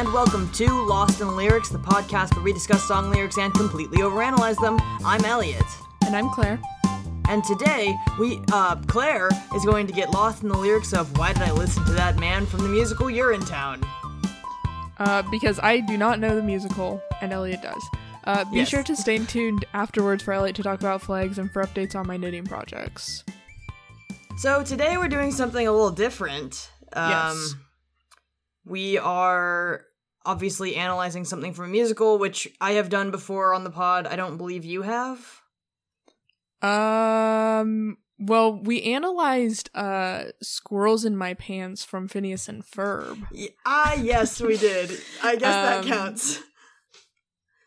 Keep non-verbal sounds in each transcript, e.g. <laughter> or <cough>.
and welcome to Lost in the Lyrics, the podcast where we discuss song lyrics and completely overanalyze them. I'm Elliot. And I'm Claire. And today, we, uh, Claire is going to get lost in the lyrics of Why Did I Listen to That Man from the musical Urinetown? Uh, because I do not know the musical, and Elliot does. Uh, be Yes. sure to stay tuned afterwards for Elliot to talk about flags and for updates on my knitting projects. So today we're doing something a little different. Um, Yes. We are obviously analyzing something from a musical, which I have done before on the pod. I don't believe you have. Um, well, we analyzed uh Squirrels in My Pants from Phineas and Ferb. Ah, yes, we did. I guess that Um, counts.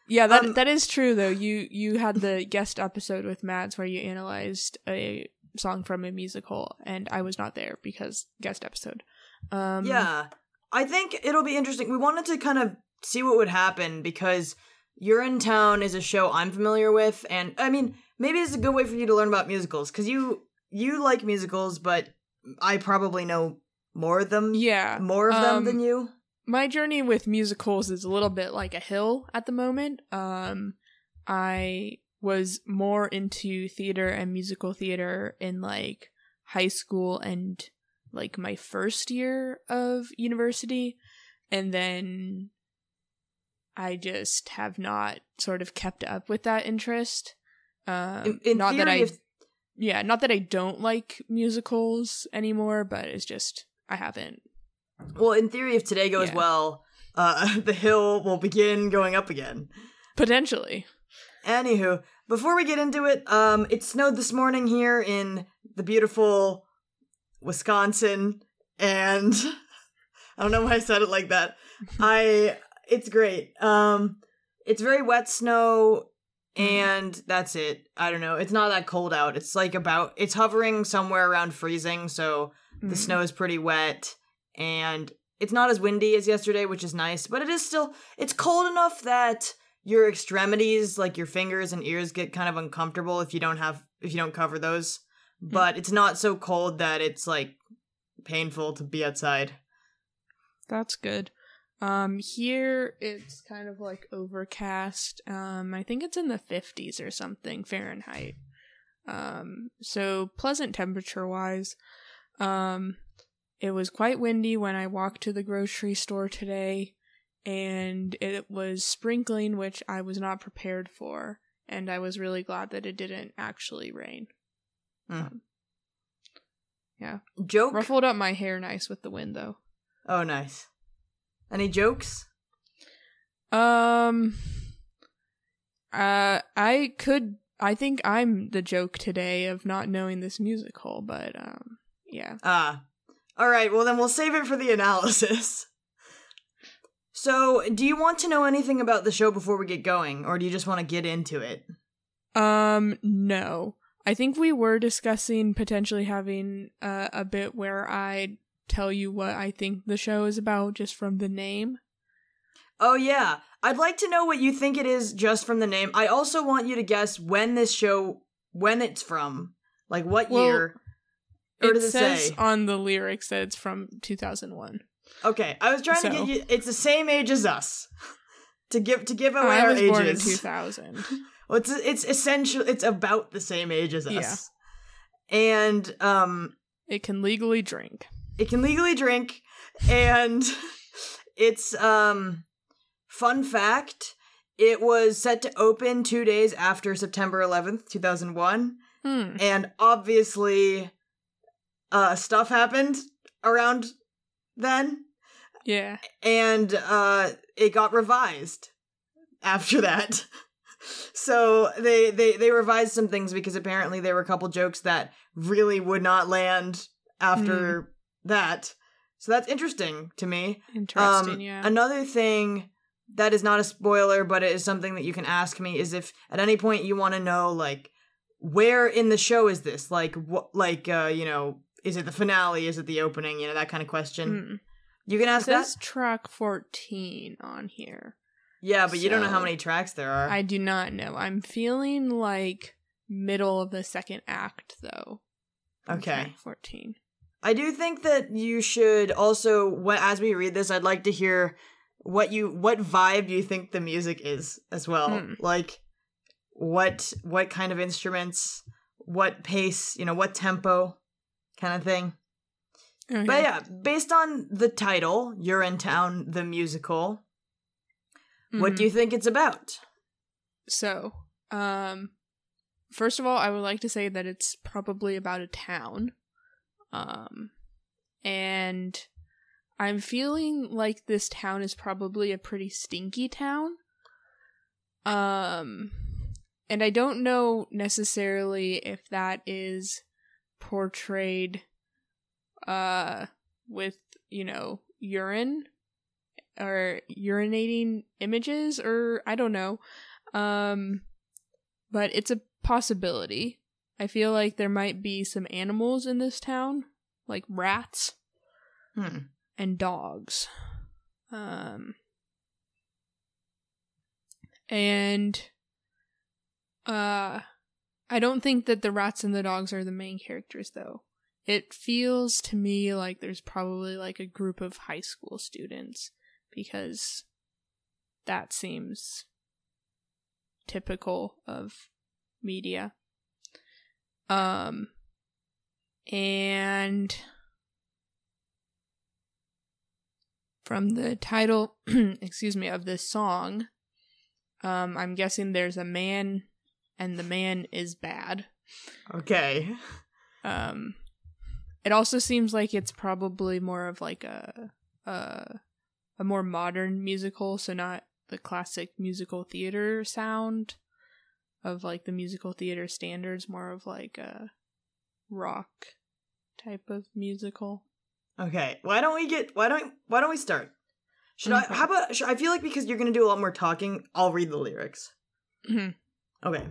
Yeah, that Um, that is true though. You you had the guest episode with Mads where you analyzed a song from a musical, and I was not there because guest episode. Um, Yeah, I think it'll be interesting. We wanted to kind of see what would happen because Urinetown is a show I'm familiar with, and I mean, maybe it's a good way for you to learn about musicals because you you like musicals, but I probably know more of them, yeah. more of them um, than you. my journey with musicals is a little bit like a hill at the moment. Um, I was more into theater and musical theater in like high school and like my first year of university, and then I just have not sort of kept up with that interest. Um, In, in not theory, that I, if, yeah, not that I don't like musicals anymore, but it's just I haven't. well, in theory, if today goes Yeah. well, uh, <laughs> the hill will begin going up again. Potentially. Anywho, before we get into it, um, it snowed this morning here in the beautiful Wisconsin, and <laughs> I don't know why I said it like that. <laughs> I it's great. Um, it's very wet snow, and that's it. I don't know. It's not that cold out. It's like about it's hovering somewhere around freezing, so the Mm. snow is pretty wet, and it's not as windy as yesterday, which is nice. But it is still it's cold enough that your extremities, like your fingers and ears, get kind of uncomfortable if you don't have if you don't cover those. But it's not so cold that it's like painful to be outside. That's good. Um, here it's kind of like overcast. Um, I think it's in the 50s or something Fahrenheit. Um, so pleasant temperature wise. Um, it was quite windy when I walked to the grocery store today, and it was sprinkling, which I was not prepared for, and I was really glad that it didn't actually rain. Hmm. Um, yeah, Joke. ruffled up my hair nice with the wind though. Oh, nice. Any jokes? Um uh I could I think I'm the joke today of not knowing this musical, but um yeah. Ah. All right. Well, then we'll save it for the analysis. So, do you want to know anything about the show before we get going, or do you just want to get into it? Um no. I think we were discussing potentially having uh, a bit where I tell you what I think the show is about just from the name. Oh yeah, I'd like to know what you think it is just from the name. I also want you to guess when this show when it's from. Like what Well, year? Or it says say? on the lyrics that it's from 2001. Okay, I was trying to get you it's the same age as us. <laughs> to give to give away I our was born in 2000. <laughs> Well, it's it's essential it's about the same age as us. And um it can legally drink. it can legally drink and it's um fun fact it was set to open 2 days after September 11th 2001 Hmm. and obviously uh stuff happened around then Yeah. and uh it got revised after that so they they they revised some things because apparently there were a couple jokes that really would not land after that so that's interesting to me Interesting, um, yeah. Another thing that is not a spoiler, but it is something that you can ask me is if at any point you want to know, like, where in the show is this? Like, what, like, uh, you know, is it the finale? Is it the opening? You know, that kind of question. Mm. You can It ask that. track 14 on here. Yeah, but you don't know how many tracks there are. I do not know. I'm feeling like middle of the second act, though. Okay. 14. I do think that you should also, as we read this, I'd like to hear what you what vibe you think the music is as well. Hmm. Like what what kind of instruments, what pace, you know, what tempo kind of thing. Okay. But yeah, based on the title, Urinetown the musical, what Mhm. do you think it's about? So, um, first of all, I would like to say that it's probably about a town. Um, and I'm feeling like this town is probably a pretty stinky town. Um, and I don't know necessarily if that is portrayed, uh, with, you know, urine or urinating images or I don't know. Um, but it's a possibility. I feel like there might be some animals in this town, like rats Hmm. and dogs. Um, and uh, I don't think that the rats and the dogs are the main characters, though. It feels to me like there's probably like a group of high school students because that seems typical of media. Um and from the title <clears throat> excuse me of this song um I'm guessing there's a man and the man is bad. Okay. Um it also seems like it's probably more of like a a a more modern musical, so not the classic musical theater sound of like the musical theater standards, more of like a rock type of musical. Okay. Why don't we get why don't why don't we start? Should Okay. I how about should, I feel like because you're going to do a lot more talking, I'll read the lyrics. Mhm. Okay.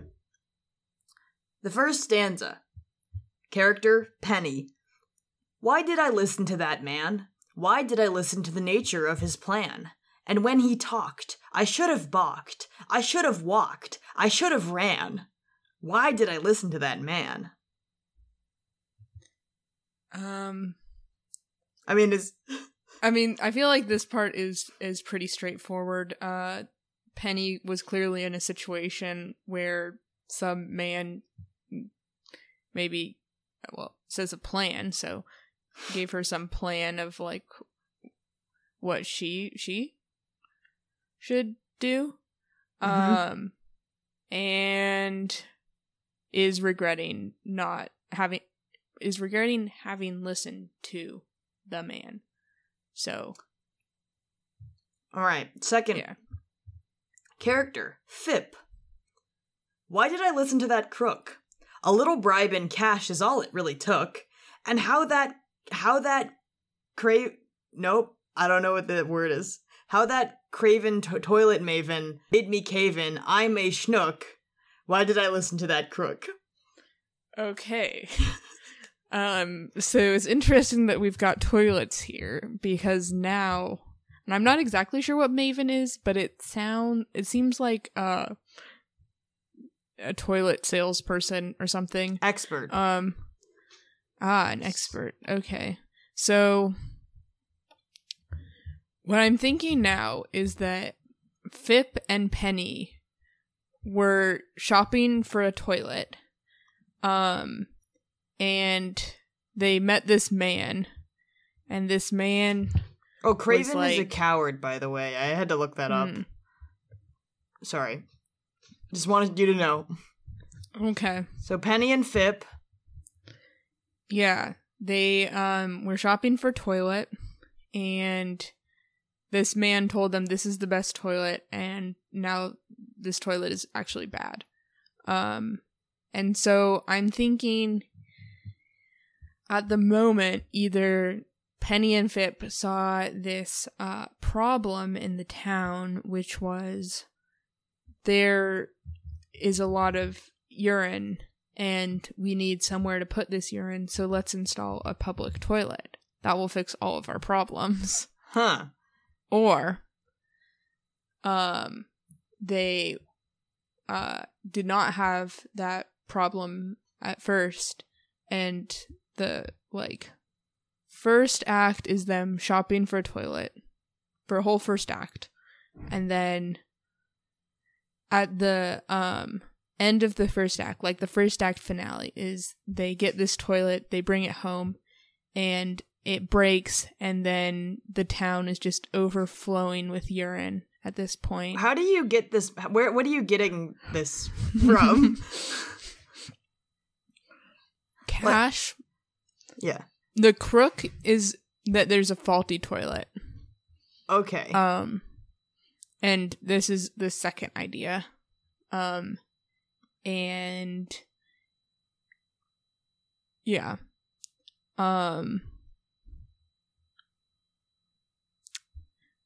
The first stanza. Character Penny. Why did I listen to that man? Why did I listen to the nature of his plan? And when he talked, I should have balked. I should have walked. I should have ran. Why did I listen to that man? Um I mean, is I mean, I feel like this part is is pretty straightforward. Uh Penny was clearly in a situation where some man maybe well, says a plan, so gave her some plan of like what she she should do. Mhm. Um and is regretting not having is regretting having listened to the man. So all right. Second yeah. character Fipp. Why did I listen to that crook? A little bribe in cash is all it really took. And how that how that crave nope, I don't know what the word is. How that craven to- toilet maven made me cave in. I'm a schnook. Why did I listen to that crook? Okay. <laughs> um so it's interesting that we've got toilets here because now and I'm not exactly sure what Maven is, but it sound it seems like uh a toilet salesperson or something. Expert. Um ah, an expert. Okay. So what I'm thinking now is that Fipp and Penny were shopping for a toilet. Um and they met this man and this man oh, Craven is a coward, by the way. I had to look that up. Hmm, Sorry. Just wanted you to know. okay. So Penny and Fipp. Yeah, they um were shopping for toilet and this man told them this is the best toilet and now this toilet is actually bad. Um and so I'm thinking at the moment either Penny and Fipp saw this uh problem in the town which was there is a lot of urine and we need somewhere to put this urine, so let's install a public toilet. That will fix all of our problems. <laughs> Huh. Or um they uh did not have that problem at first and the like first act is them shopping for a toilet for a whole first act. And then at the um end of the first act, like the first act finale is they get this toilet, they bring it home and it breaks and then the town is just overflowing with urine at this point. How do you get this? Where? What are you getting this from? <laughs> Cash. yeah. The crook is that there's a faulty toilet. Okay. Um, and this is the second idea. Um, and yeah. Um.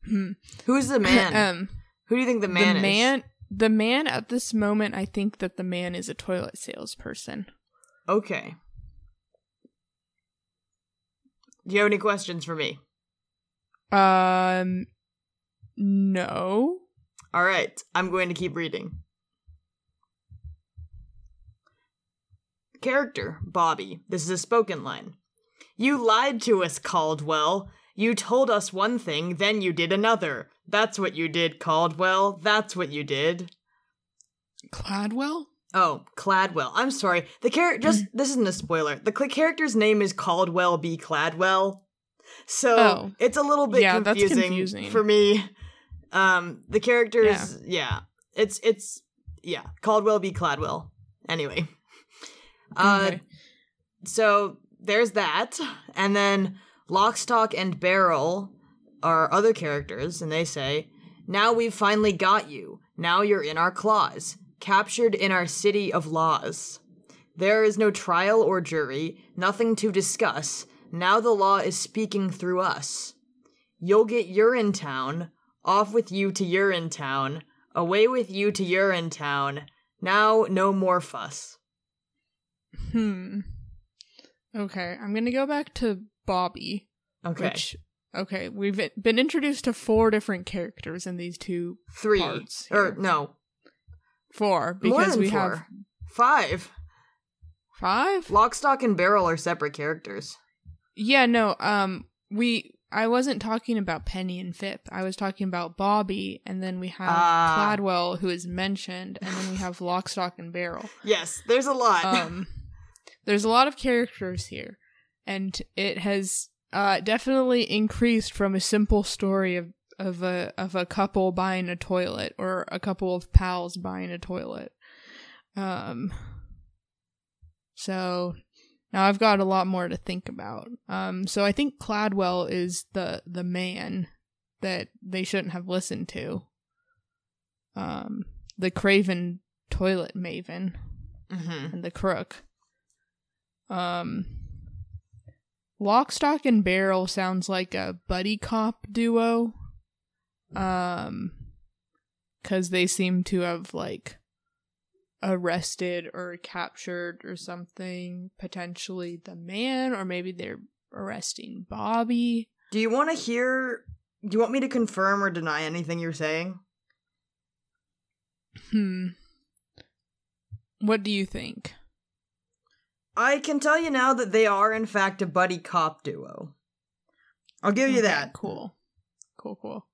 Hmm. Who's the man? <clears throat> um. Who do you think the man the is? man. The man at this moment, I think that the man is a toilet salesperson. Okay. Do you have any questions for me? Um, no. All right, I'm going to keep reading. Character Bobby. This is a spoken line. You lied to us, Caldwell. You told us one thing, then you did another. That's what you did, Caldwell. That's what you did. Cladwell. Oh, Cladwell. I'm sorry. The character <clears throat> just this isn't a spoiler. The cl- character's name is Caldwell B. Cladwell. So Oh. it's a little bit Yeah, that's confusing, confusing. for me. Um the characters yeah. It's it's yeah, Caldwell B. Cladwell. Anyway. Uh Okay. so there's that. And then Lockstock and Barrel are other characters, and they say, Now we've finally got you. Now you're in our claws, captured in our city of laws. There is no trial or jury, nothing to discuss. Now the law is speaking through us. You'll get Urinetown, off with you to Urinetown, away with you to Urinetown. Now no more fuss. Hmm. Okay, I'm gonna go back to Bobby. Okay. Which, okay, we've been introduced to four different characters in these two Three. parts Or no, four because we four. have Five. five. Lockstock and Barrel are separate characters. Yeah, no. Um, we. I wasn't talking about Penny and Fipp. I was talking about Bobby, and then we have Ah. Cladwell, who is mentioned, and then we have Lockstock and Barrel. <laughs> Yes, there's a lot. um <laughs> there's a lot of characters here and it has uh definitely increased from a simple story of of a of a couple buying a toilet or a couple of pals buying a toilet um so now I've got a lot more to think about um so I think Cladwell is the the man that they shouldn't have listened to um the craven toilet maven Mhm. and the crook. Um, Lockstock and Barrel sounds like a buddy cop duo. Um, because they seem to have like arrested or captured or something. Potentially the man, or maybe they're arresting Bobby. Do you want to hear? Do you want me to confirm or deny anything you're saying? Hmm. What do you think? I can tell you now that they are, in fact, a buddy cop duo. I'll give you Okay, that. Cool. Cool, cool.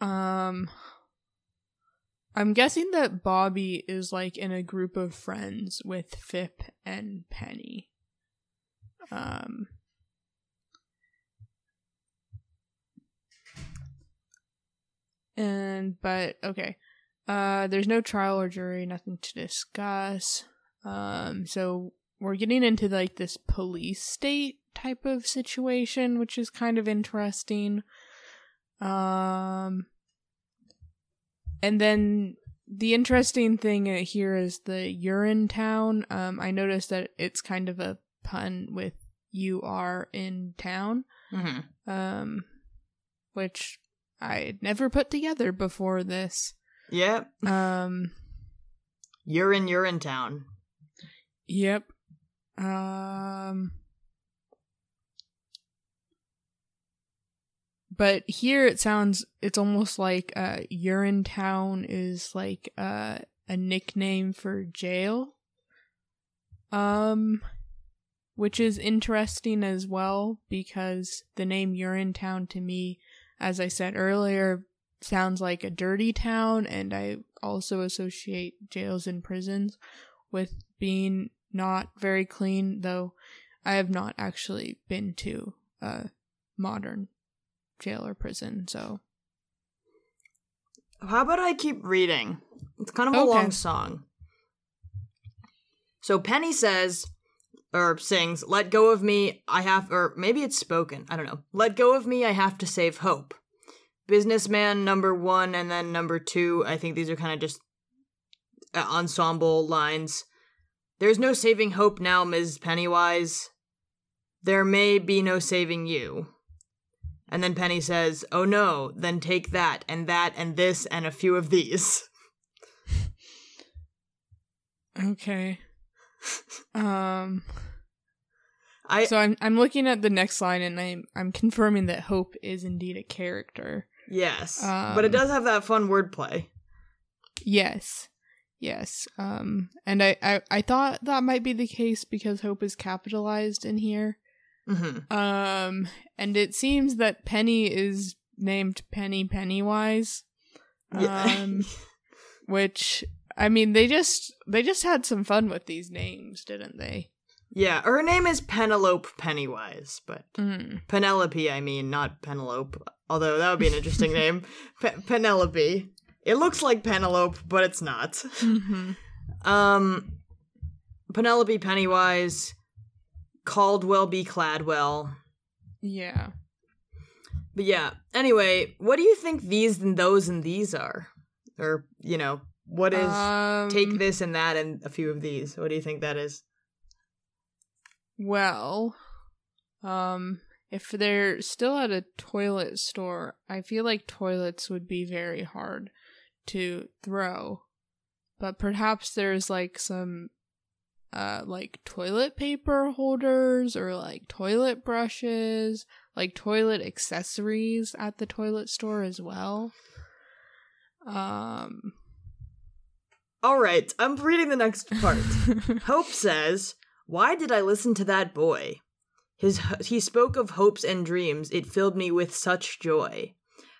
Um I'm guessing that Bobby is like in a group of friends with Fipp and Penny. Um And but okay. Uh there's no trial or jury, nothing to discuss. Um so we're getting into like this police state type of situation, which is kind of interesting. Um, and then the interesting thing here is the urine town. Um, I noticed that it's kind of a pun with "you are in town," Mm-hmm. um, which I never put together before this. Yep. Um, You're in Urine Town. Yep. Um But here it sounds it's almost like uh Urine Town is like uh a nickname for jail. Um which is interesting as well because the name Urine Town to me as I said earlier, sounds like a dirty town, and I also associate jails and prisons with being not very clean, though I have not actually been to a modern jail or prison, so. How about I keep reading? It's kind of a Okay. long song. So Penny says, or sings, Let go of me, I have, or maybe it's spoken, I don't know. Let go of me, I have to save hope. Businessman number one, and then number two, I think these are kind of just uh, ensemble lines. There's no saving hope now, Ms. Pennywise. There may be no saving you. And then Penny says, Oh no, then take that, and that, and this, and a few of these. Okay. <laughs> Um. I So I'm I'm looking at the next line and I'm I'm confirming that Hope is indeed a character. yes, um, but it Um, does have that fun wordplay. Yes. Yes. Um and I, I I thought that might be the case because Hope is capitalized in here. hmm Um and it seems that Penny is named Penny Pennywise. Um <laughs> which I mean they just they just had some fun with these names, didn't they? yeah, her name is Penelope Pennywise, but Mm. Penelope, I mean, not Penelope. Although that would be an interesting <laughs> name, Pe- Penelope. It looks like Penelope, but it's not. hmm <laughs> Um, Penelope Pennywise, Caldwell B. Cladwell. Yeah. But yeah, anyway, what do you think these and those and these are? Or, you know, what is um, take this and that and a few of these? What do you think that is? Well, um, if they're still at a toilet store, I feel like toilets would be very hard to throw. But perhaps there's like some uh like toilet paper holders or like toilet brushes, like toilet accessories at the toilet store as well. Um All right, I'm reading the next part. <laughs> Hope says, "Why did I listen to that boy? His he spoke of hopes and dreams. It filled me with such joy.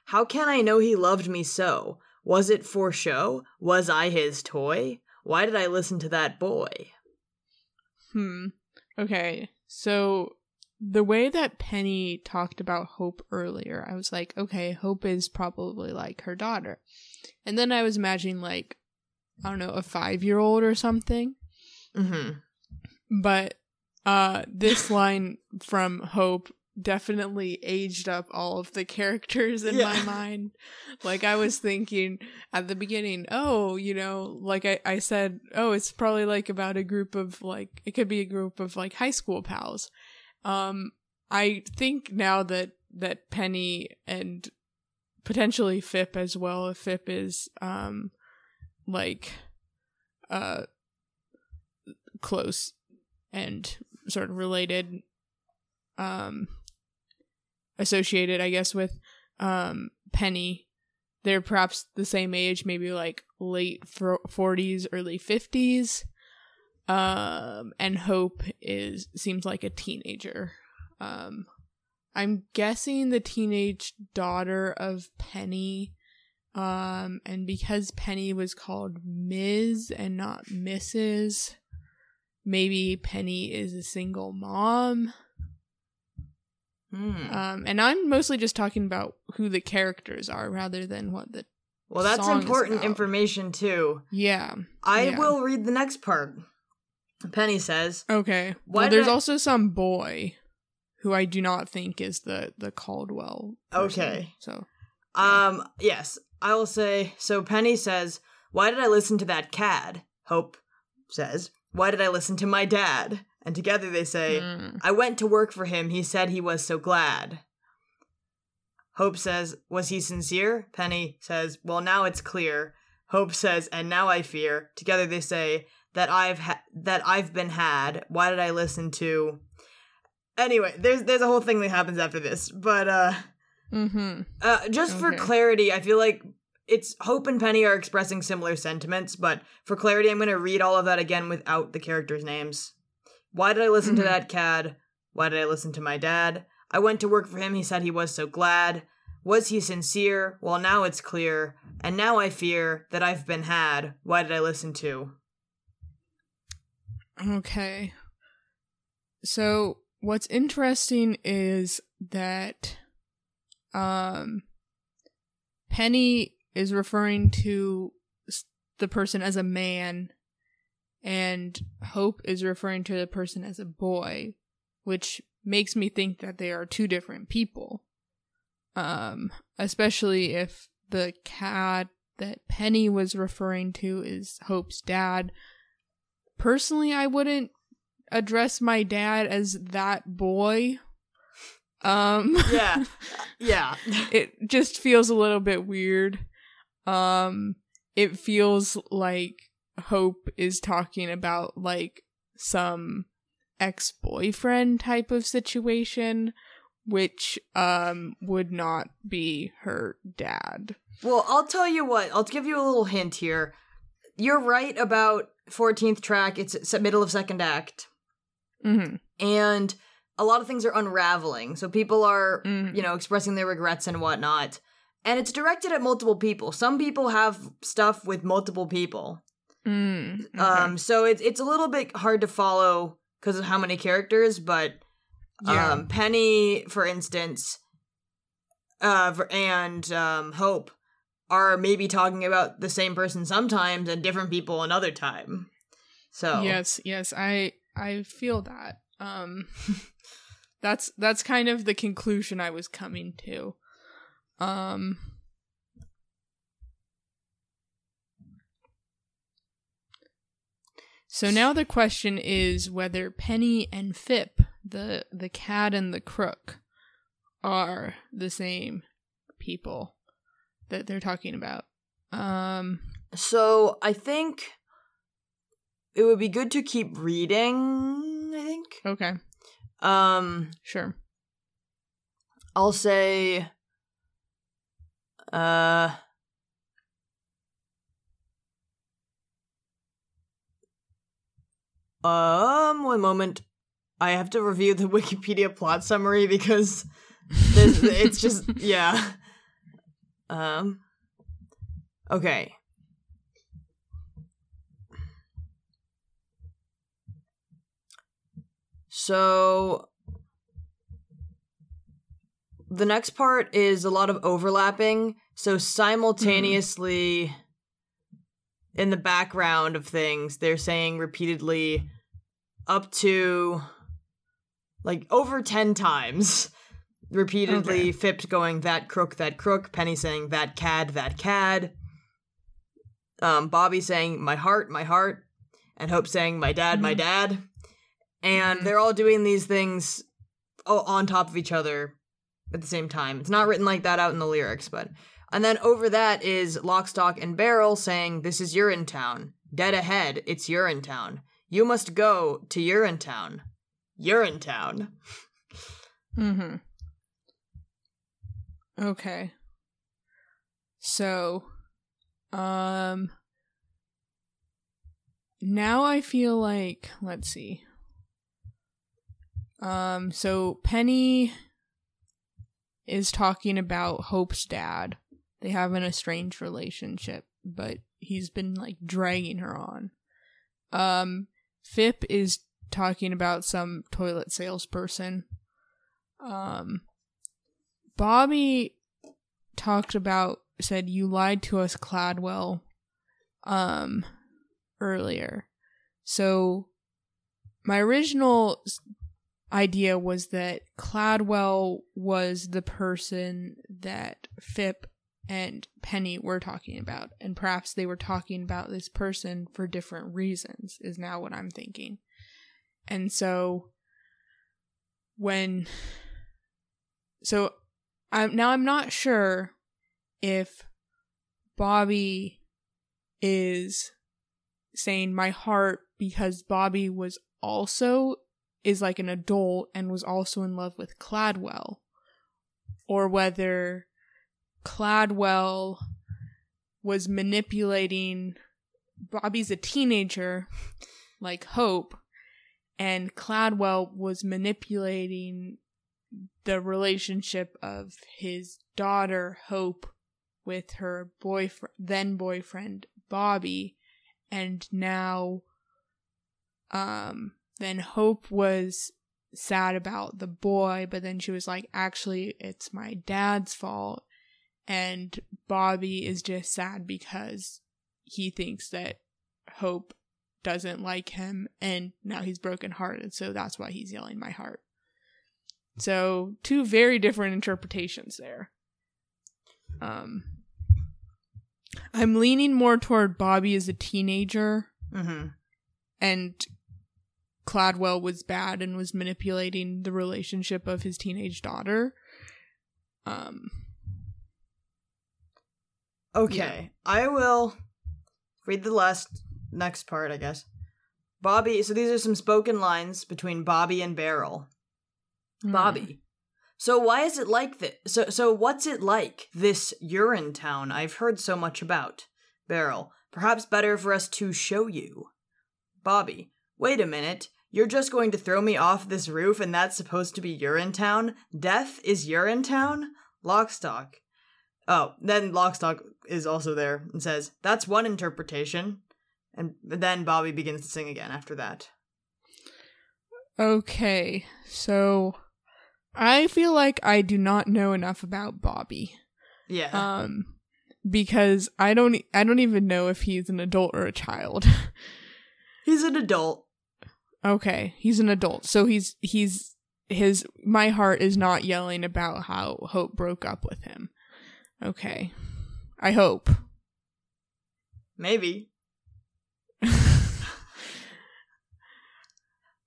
How can I know he loved me so? Was it for show? Was I his toy? Why did I listen to that boy?" Hmm. Okay. So the way that Penny talked about Hope earlier, I was like, okay, Hope is probably like her daughter. And then I was imagining like I don't know, a 5-year-old or something. Mm-hmm. But uh this line from Hope definitely aged up all of the characters in my <laughs> mind. Like I was thinking at the beginning, oh, you know, like I, I said, oh, it's probably like about a group of like it could be a group of like high school pals. Um I think now that that Penny and potentially Fipp as well, if Fipp is um like uh close and sort of related um associated i guess with um penny. They're perhaps the same age maybe like late 40s early 50s um and hope is seems like a teenager. Um i'm guessing the teenage daughter of penny um and because penny was called ms and not mrs maybe penny is a single mom Hmm. um, and I'm mostly just talking about who the characters are rather than what the. well, that's important information too. Yeah. I Yeah. will read the next part. Penny says, Okay. Well, there's I- also some boy who I do not think is the the Caldwell. person, Okay. So. Um, yes, I will say. So Penny says, Why did I listen to that cad? Hope says, Why did I listen to my dad? And together they say, Mm. I went to work for him. He said he was so glad. Hope says, Was he sincere? Penny says, Well, now it's clear. Hope says, And now I fear. Together they say, That I've ha- that I've been had. Why did I listen to Anyway, there's there's a whole thing that happens after this, but uh Mm-hmm. uh, just for clarity, I feel like it's Hope and Penny are expressing similar sentiments, but for clarity, I'm going to read all of that again without the characters' names. Why did I listen to Mhm. that cad? Why did I listen to my dad? I went to work for him. He said he was so glad. Was he sincere? Well, now it's clear. And now I fear that I've been had. Why did I listen to? Okay. So what's interesting is that um Penny is referring to the person as a man and Hope is referring to the person as a boy, which makes me think that they are two different people. Um especially if the cat that Penny was referring to is Hope's dad. Personally, I wouldn't address my dad as that boy. Um <laughs> Yeah. Yeah. it just feels a little bit weird. Um it feels like Hope is talking about like some ex-boyfriend type of situation which um would not be her dad. Well, I'll tell you what. I'll give you a little hint here. You're right about 14th track. It's middle of second act. Mhm. And a lot of things are unraveling. So people are, Mhm. you know, expressing their regrets and whatnot. And it's directed at multiple people. Some people have stuff with multiple people. Mm, okay. Um, so it's it's a little bit hard to follow because of how many characters, but Yeah. um, Penny, for instance, uh, and um, Hope are maybe talking about the same person sometimes and different people another time. So Yes, yes, I I feel that. Um <laughs> that's that's kind of the conclusion I was coming to. Um So now the question is whether Penny and Fipp, the the cat and the crook, are the same people that they're talking about. Um so I think it would be good to keep reading. I think. okay, Um, sure. I'll say uh Um, one moment. I have to review the <laughs> Wikipedia plot summary because this, it's just <laughs> yeah. Um Okay. So the next part is a lot of overlapping. So simultaneously in the background of things, they're saying repeatedly up to like over 10 times <laughs> repeatedly Okay. Going that crook that crook, Penny saying that cad that cad. Um Bobby saying my heart my heart and Hope saying my dad my Mhm. dad. And Mhm. they're all doing these things on top of each other at the same time. It's not written like that out in the lyrics, but and then over that is Lock, Stock, and Barrel saying, This is Urinetown. Dead ahead, it's Urinetown. You must go to Urinetown. Urinetown. Mm-hmm. Okay. So, um, now I feel like, let's see. Um, so Penny is talking about Hope's dad. They have an estranged relationship, but he's been like dragging her on. Um, Fipp is talking about some toilet salesperson. Um, Bobby talked about said you lied to us, Cladwell, um, earlier. So my original idea was that Cladwell was the person that Fipp and Penny were talking about, and perhaps they were talking about this person for different reasons, is now what I'm thinking. And so when so I'm now I'm not sure if Bobby is saying my heart because Bobby was also is like an adult and was also in love with Cladwell or whether Cladwell was manipulating Bobby's a teenager like Hope and Cladwell was manipulating the relationship of his daughter Hope with her boyfriend then boyfriend Bobby and now um then Hope was sad about the boy but then she was like actually it's my dad's fault and Bobby is just sad because he thinks that Hope doesn't like him and now he's brokenhearted. So that's why he's yelling my heart. So two very different interpretations there. Um i'm leaning more toward bobby as a teenager Mm-hmm. and cladwell was bad and was manipulating the relationship of his teenage daughter. Um Okay, I will read the last next part, I guess. Bobby, so these are some spoken lines between Bobby and Barrel. hmm. Bobby. So why is it like this? So so what's it like this urine town I've heard so much about? Barrel. Perhaps better for us to show you. Bobby. Wait a minute. You're just going to throw me off this roof and that's supposed to be urine town? Death is urine town? Lockstock. Oh, then Lockstock is also there and says, That's one interpretation. And then Bobby begins to sing again after that. Okay, so I feel like I do not know enough about Bobby. Yeah. Um because I don't I don't even know if he's an adult or a child. <laughs> He's an adult. okay, he's an adult. So he's he's his my heart is not yelling about how Hope broke up with him. Okay. I hope. Maybe. <laughs>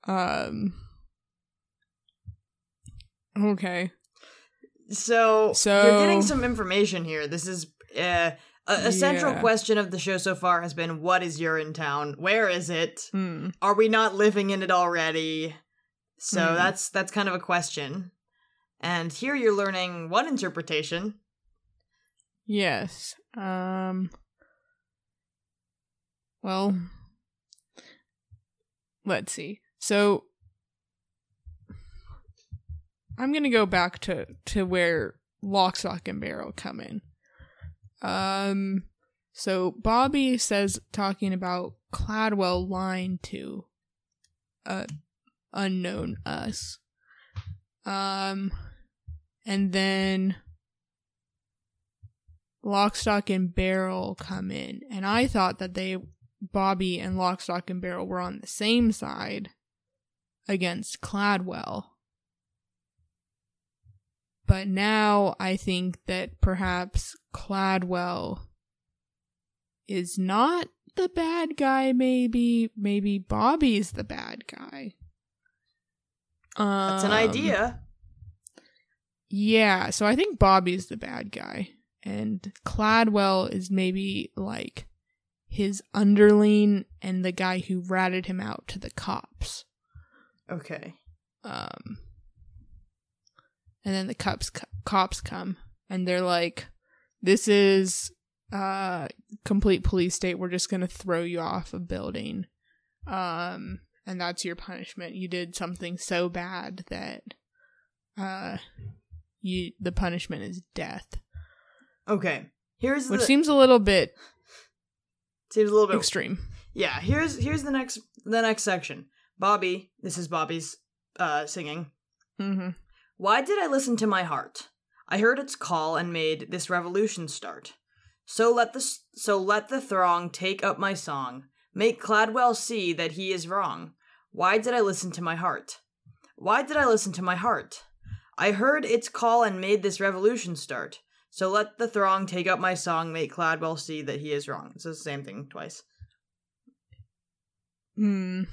um Okay. So, So- you're getting some information here. This is uh, a, a central question of the show so far has been what is urine town? Where is it? Hmm. Are we not living in it already? So Hmm. that's that's kind of a question. And here you're learning one interpretation. Yes. Um Well, let's see. So I'm going to go back to to where Lock, Stock and Barrel come in. Um so Bobby says talking about Cladwell lying to uh unknown us. Um and then Lockstock and Barrel come in, and I thought that they, Bobby and Lockstock and Barrel, were on the same side against Cladwell. But now I think that perhaps Cladwell is not the bad guy, maybe. Maybe Bobby's the bad guy. That's an Um, idea. yeah, so I think Bobby's the bad guy. And Cladwell is maybe like his underling and the guy who ratted him out to the cops. Okay. Um and then the cops cops come and they're like this is uh complete police state. We're just going to throw you off a building. Um and that's your punishment. You did something so bad that uh you the punishment is death. Okay. Here's Which the seems a little bit seems a little bit extreme. Yeah, here's here's the next the next section. Bobby, this is Bobby's uh singing. Mm-hmm. Why did I listen to my heart? I heard its call and made this revolution start. So let the so let the throng take up my song. Make Cladwell see that he is wrong. Why did I listen to my heart? Why did I listen to my heart? I heard its call and made this revolution start. So let the throng take up my song. Make Cladwell see that he is wrong. It's the same thing twice. Hmm.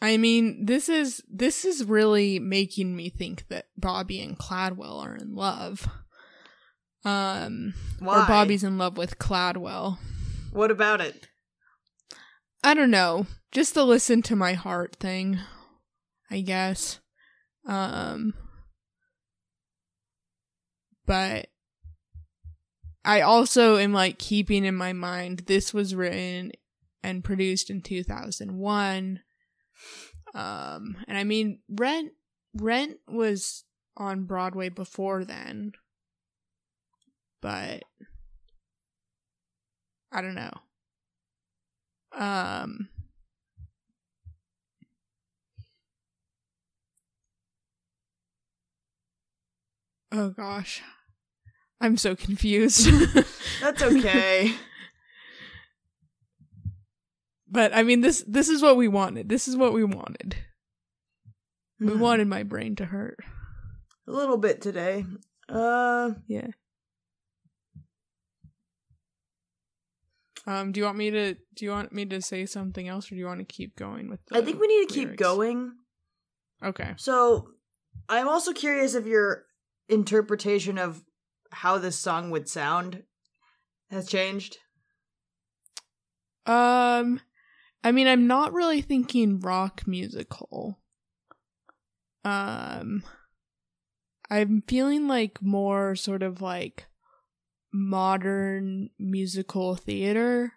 I mean, this is this is really making me think that Bobby and Cladwell are in love. Um, Why? or Bobby's in love with Cladwell. What about it? I don't know. Just the listen to my heart thing, I guess. Um but I also am like keeping in my mind this was written and produced in 2001. Um and I mean Rent Rent was on Broadway before then, but I don't know. Um, oh gosh, I'm so confused. <laughs> That's <laughs> okay. but I mean this this is what we wanted. This is what we wanted. We Hmm. wanted my brain to hurt. a little bit today. Uh, Yeah. Um, do you want me to do you want me to say something else or do you want to keep going with the I think we need to keep going. Okay. So, I'm also curious if your interpretation of how this song would sound has changed. Um I mean I'm not really thinking rock musical. Um I'm feeling like more sort of like modern musical theater.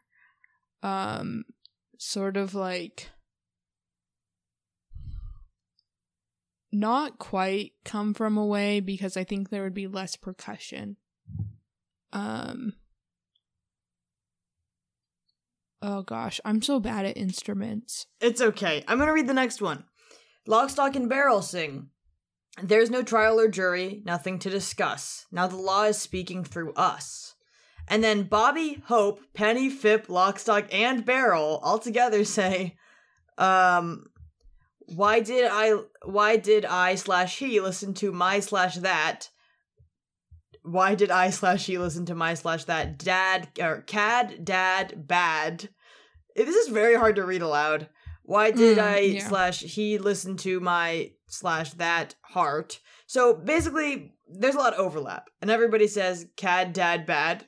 Um sort of like not quite come from away because I think there would be less percussion. Um Oh gosh, I'm so bad at instruments. It's okay. I'm gonna read the next one. Lockstock and barrel sing. There's no trial or jury, nothing to discuss. Now the law is speaking through us. And then Bobby, Hope, Penny, Fipp, Lockstock, and Barrel all together <laughs> say, um, why did I, why did I slash he listen to my slash that? Why did I slash he listen to my slash that? Dad, or cad, dad, bad. This is very hard to read aloud. Why did Mm, I yeah. slash he listen to my slash that heart? So basically, there's a lot of overlap, and everybody says cad, dad, bad,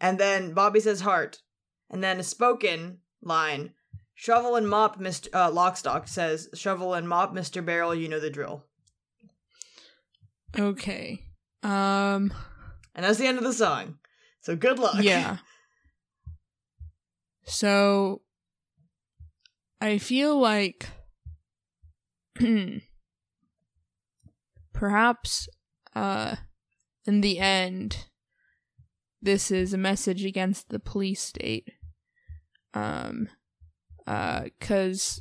and then Bobby says heart, and then a spoken line. Shovel and mop, Mr. Uh, Lockstock says, "Shovel and mop, Mr. Barrel, you know the drill." Okay. Um And that's the end of the song. So good luck. yeah. <laughs> So I feel like <clears throat> perhaps uh in the end this is a message against the police state. Um uh cuz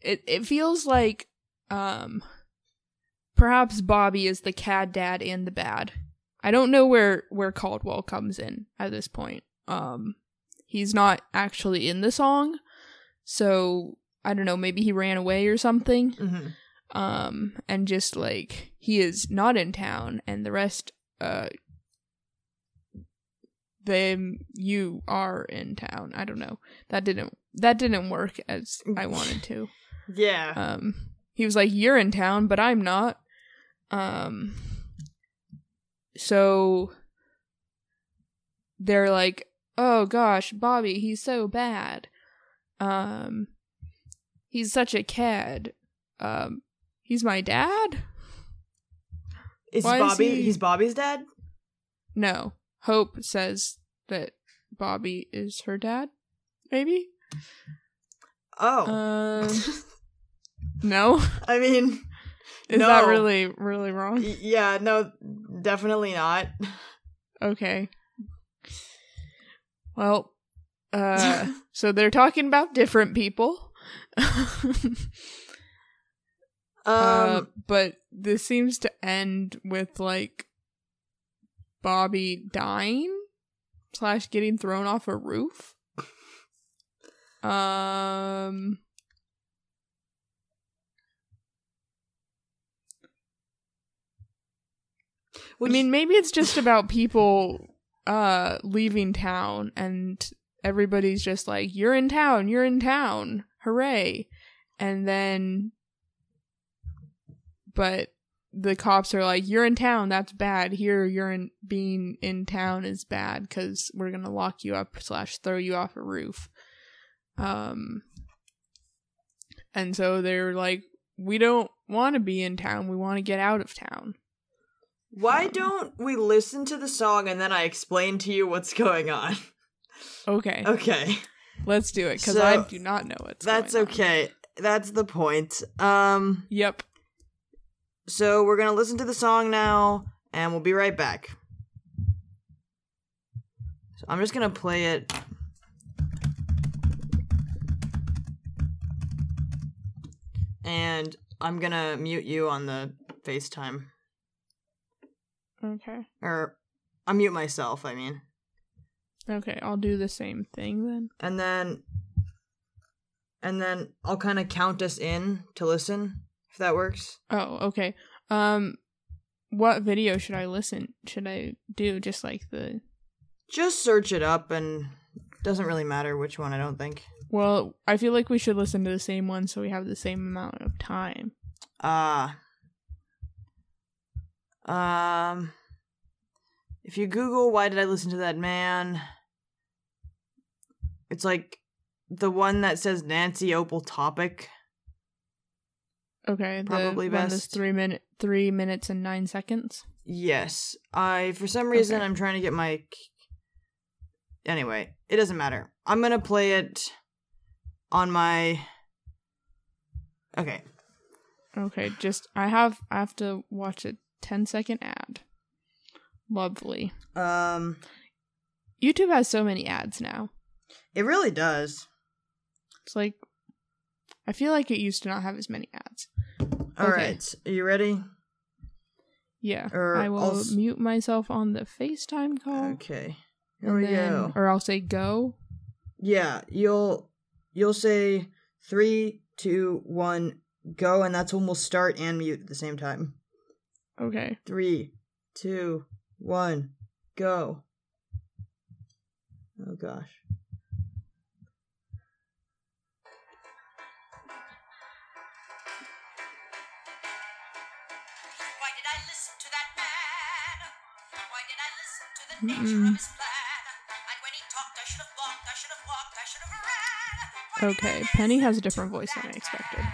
it it feels like um perhaps Bobby is the cad dad and the bad. I don't know where where Caldwell comes in at this point. Um he's not actually in the song. So I don't know, maybe he ran away or something. hmm Um and just like he is not in town and the rest uh them you are in town. I don't know. That didn't that didn't work as I <laughs> wanted to. Yeah. Um, he was like, "You're in town, but I'm not." Um, so they're like, "Oh gosh, Bobby, he's so bad. Um, he's such a cad. Um, he's my dad." is why is Bobby? he- He's Bobby's dad. No, Hope says that Bobby is her dad. Maybe. Oh. Um, <laughs> no. I mean, <laughs> Is that really really wrong? yeah, no, definitely not. Okay. Well, uh, <laughs> so they're talking about different people. uh, Um, but this seems to end with like Bobby dying slash getting thrown off a roof. Um, I mean, maybe it's just about people uh leaving town and everybody's just like, You're in town, you're in town. Hooray. And then but the cops are like, You're in town, that's bad. Here you're in being in town is bad because we're gonna lock you up slash throw you off a roof. Um and so they're like, We don't wanna be in town, we wanna get out of town. why um, don't we listen to the song and then I explain to you what's going on? Okay. Okay. Let's do it because So, I do not know what's That's going on. okay. That's the point. Um Yep. So we're gonna listen to the song now, and we'll be right back. So I'm just gonna play it. And I'm gonna mute you on the FaceTime. Okay. Or I mute myself, I mean. Okay, I'll do the same thing then. And then and then I'll kind of count us in to listen if that works. Oh, okay. Um what video should I listen? Should I do just like the Just search it up and doesn't really matter which one, I don't think. Well, I feel like we should listen to the same one so we have the same amount of time. Uh um if you google why did I listen to that man it's like the one that says Nancy Opel topic. Okay, Probably that's best. three minute three minutes and nine seconds. Yes. I for some reason Okay. I'm trying to get my Anyway, it doesn't matter. I'm going to play it on my Okay. Okay, just I have I have to watch a 10 second ad. Lovely. Um YouTube has so many ads now. it really does. It's like I feel like it used to not have as many ads. All Okay. right. Are you ready? Yeah. Or I will I'll mute myself on the FaceTime call. Okay. Here we then- go. Or I'll say go. Yeah, you'll you'll say three, two, one, go, and that's when we'll start and mute at the same time. Okay. Three, two, one, go. Oh gosh. Okay, Penny has a different voice than I expected.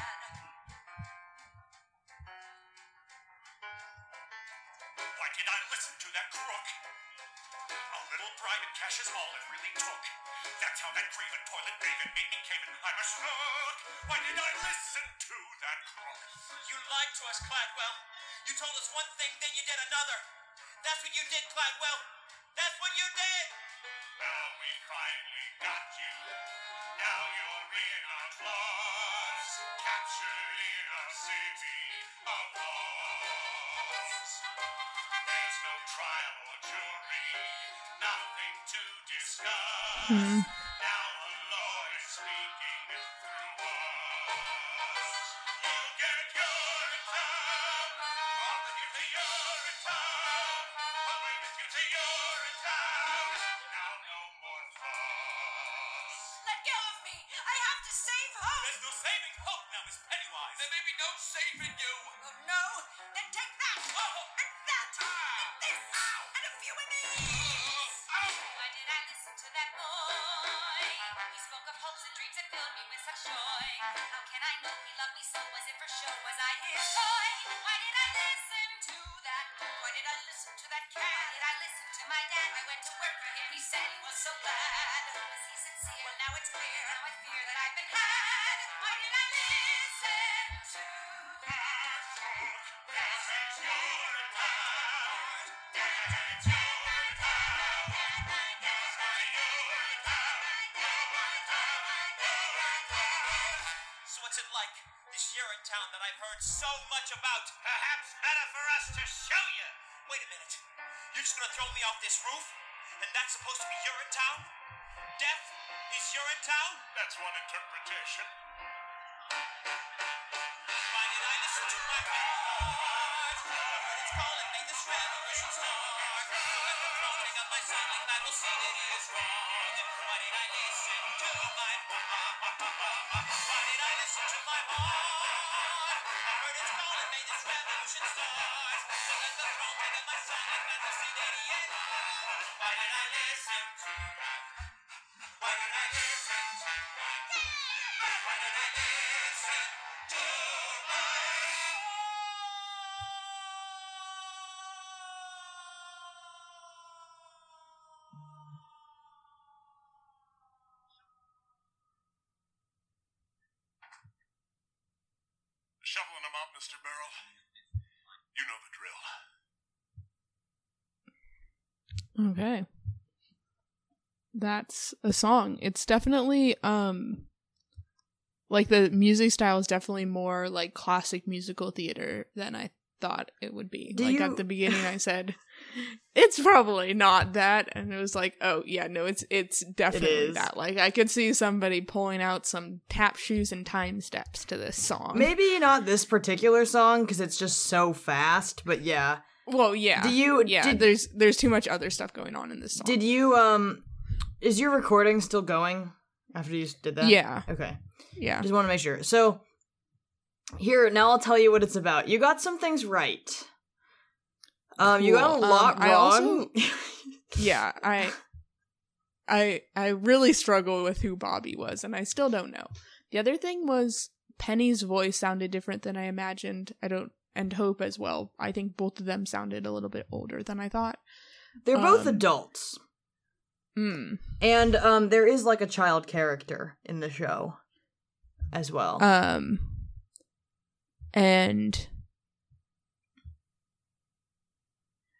No saving So what's it like, this Urinetown that I've heard so much about? Perhaps better for us to show you. Wait a minute. You're just gonna throw me off this roof? And that's supposed to be Urinetown? Death is Urinetown? That's one interpretation. Shoveling them up, Mr. Barrel. You know the drill. Okay. That's a song. It's definitely um like the music style is definitely more like classic musical theater than I thought it would be. Do like you- at the beginning I said it's probably not that and it was like, "Oh, yeah, no, it's it's definitely is. that." Like I could see somebody pulling out some tap shoes and time steps to this song. Maybe not this particular song because it's just so fast, but yeah. Well, yeah. Do you yeah, did, there's there's too much other stuff going on in this song. did you um is your recording still going after you did that? Yeah. Okay. Yeah. Just want to make sure. So here now I'll tell you what it's about. You got some things right. Um you got a lot Um, I wrong. <laughs> yeah i i i really struggle with who bobby was and i still don't know the other thing was penny's voice sounded different than i imagined i don't and hope as well i think both of them sounded a little bit older than i thought They're both um, adults. mm. And um there is like a child character in the show as well. um and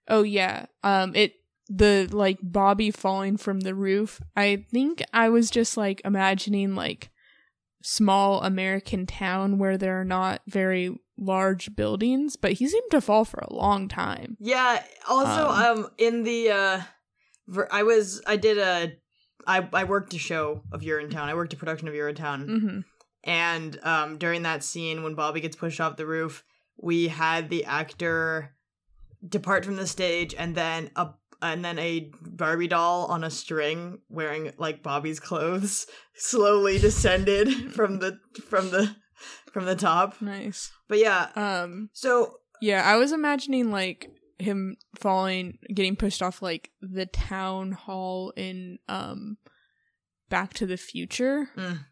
oh yeah um it the like bobby falling from the roof i think i was just like imagining like small american town where there are not very large buildings but he seemed to fall for a long time Yeah. Also, Um, um, in the uh, ver- I was I did a I I worked a show of Urinetown. I worked a production of Urinetown, mm-hmm. and um, during that scene when Bobby gets pushed off the roof, we had the actor depart from the stage, and then a and then a Barbie doll on a string wearing like Bobby's clothes slowly <laughs> descended from the from the from the top. nice But yeah, um so Yeah, I was imagining like him falling, getting pushed off like the town hall in um Back to the Future. Mm.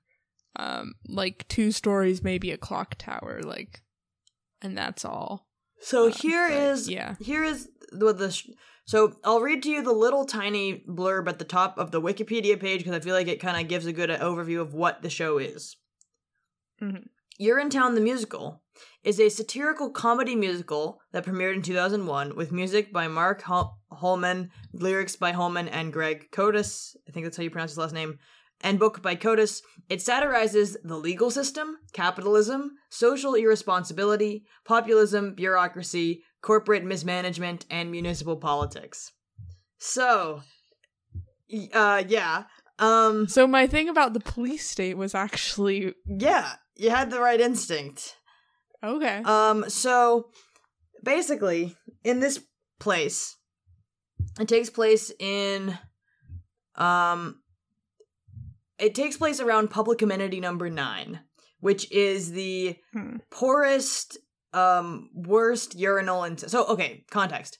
Um like two stories, maybe a clock tower, like and that's all. So Um, here but, is yeah. here is the, the sh- so I'll read to you the little tiny blurb at the top of the Wikipedia page because I feel like it kind of gives a good overview of what the show is. Mhm. Urinetown the Musical is a satirical comedy musical that premiered in 2001 with music by Mark Hol- Hollmann, lyrics by Hollmann and Greg Kotis. I think that's how you pronounce his last name. And book by Kotis. It satirizes the legal system, capitalism, social irresponsibility, populism, bureaucracy, corporate mismanagement, and municipal politics. So, uh, yeah. Um, So my thing about the police state was actually yeah, you had the right instinct. okay. Um, so basically, in this place, it takes place in um it takes place around public amenity number nine, which is the Hmm. poorest, um, worst urinal and so okay, context.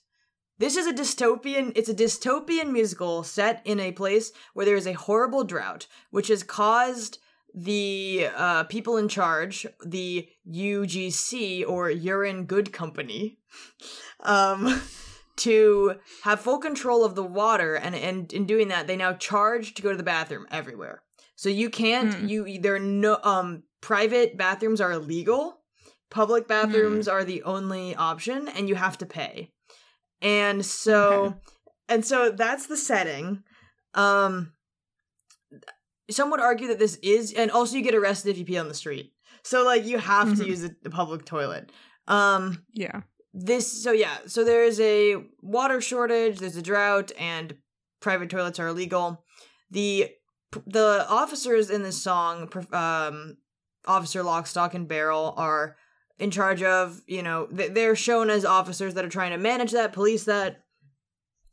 This is a dystopian it's a dystopian musical set in a place where there is a horrible drought, which has caused the uh, people in charge, the UGC or Urine Good Company, <laughs> um, to have full control of the water, and, and in doing that, they now charge to go to the bathroom everywhere. So you can't Hmm. you there are no um private bathrooms are illegal. Public bathrooms are the only option, and you have to pay. And so, Okay. and so that's the setting. Um, some would argue that this is, and also you get arrested if you pee on the street. So like you have to Mhm. use the, the public toilet. Um, yeah. this so yeah so there's a water shortage there's a drought and private toilets are illegal the the officers in this song um officer Lockstock and barrel are in charge of you know they're shown as officers that are trying to manage that police that.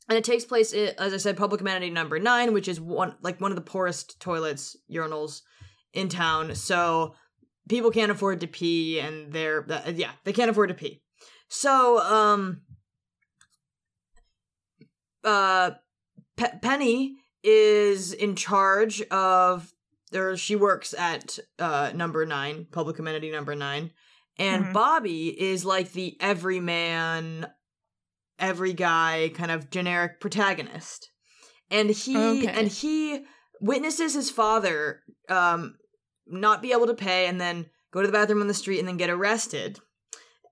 And it takes place as i said public amenity number nine which is one like one of the poorest toilets urinals in town. So people can't afford to pee and they're uh, yeah they can't afford to pee. So, um, uh, Pe- Penny is in charge of, or she works at uh number nine, public amenity number nine, and Mhm. Bobby is like the everyman, every guy kind of generic protagonist, and he Okay. and he witnesses his father um not be able to pay and then go to the bathroom on the street and then get arrested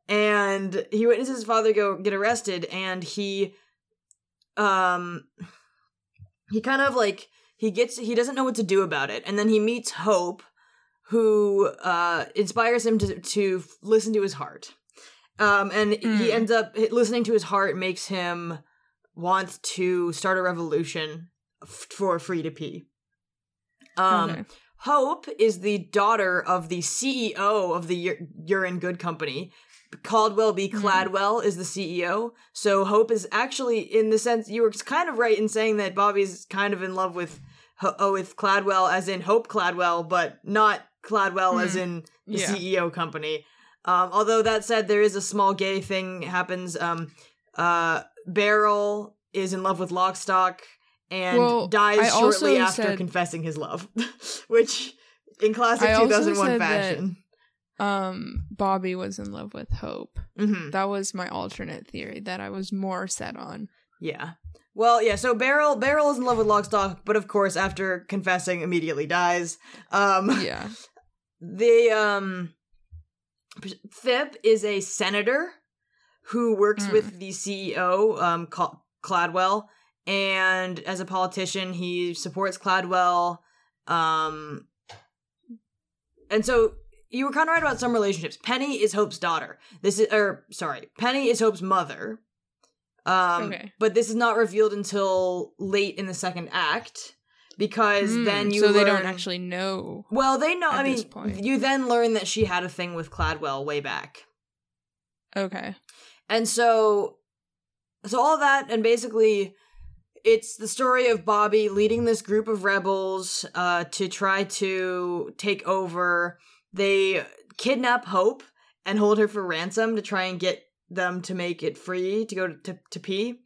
and he witnesses his father go get arrested, and he, um, he kind of like he gets he doesn't know what to do about it, and then he meets Hope, who uh inspires him to to listen to his heart. Um, and he Mm. ends up listening to his heart makes him want to start a revolution f- for free to pee. Um, Okay. Hope is the daughter of the CEO of the Ur- Urine Good Company. Caldwell B. Hmm. Cladwell is the CEO. So Hope is actually, in the sense, you were kind of right in saying that Bobby's kind of in love with oh, with Cladwell, as in Hope Cladwell, but not Cladwell as Hmm. in the Yeah. CEO company. Um, although that said, there is a small gay thing happens. Um, uh, Barrel is in love with Lockstock and Well, dies I shortly after said- confessing his love, <laughs> which in classic I 2001 said that- fashion. Um, Bobby was in love with Hope. hmm That was my alternate theory that I was more set on. Yeah. Well, yeah. So Barrel, Barrel is in love with Lockstock, but of course, after confessing, immediately dies. Um, <laughs> Yeah. the um, Fipp is a senator who works Hmm. with the CEO, um, Cl- Cladwell, and as a politician, he supports Cladwell. Um, and so you were kind of right about some relationships. Penny is Hope's daughter. This is, or sorry, Penny is Hope's mother. Um, Okay. But this is not revealed until late in the second act because Hmm, then you so they don't actually know. Well, they know. I mean, point. you then learn that she had a thing with Cladwell way back. Okay. And so so all that and basically it's the story of Bobby leading this group of rebels uh to try to take over. They kidnap Hope and hold her for ransom to try and get them to make it free to go to to pee.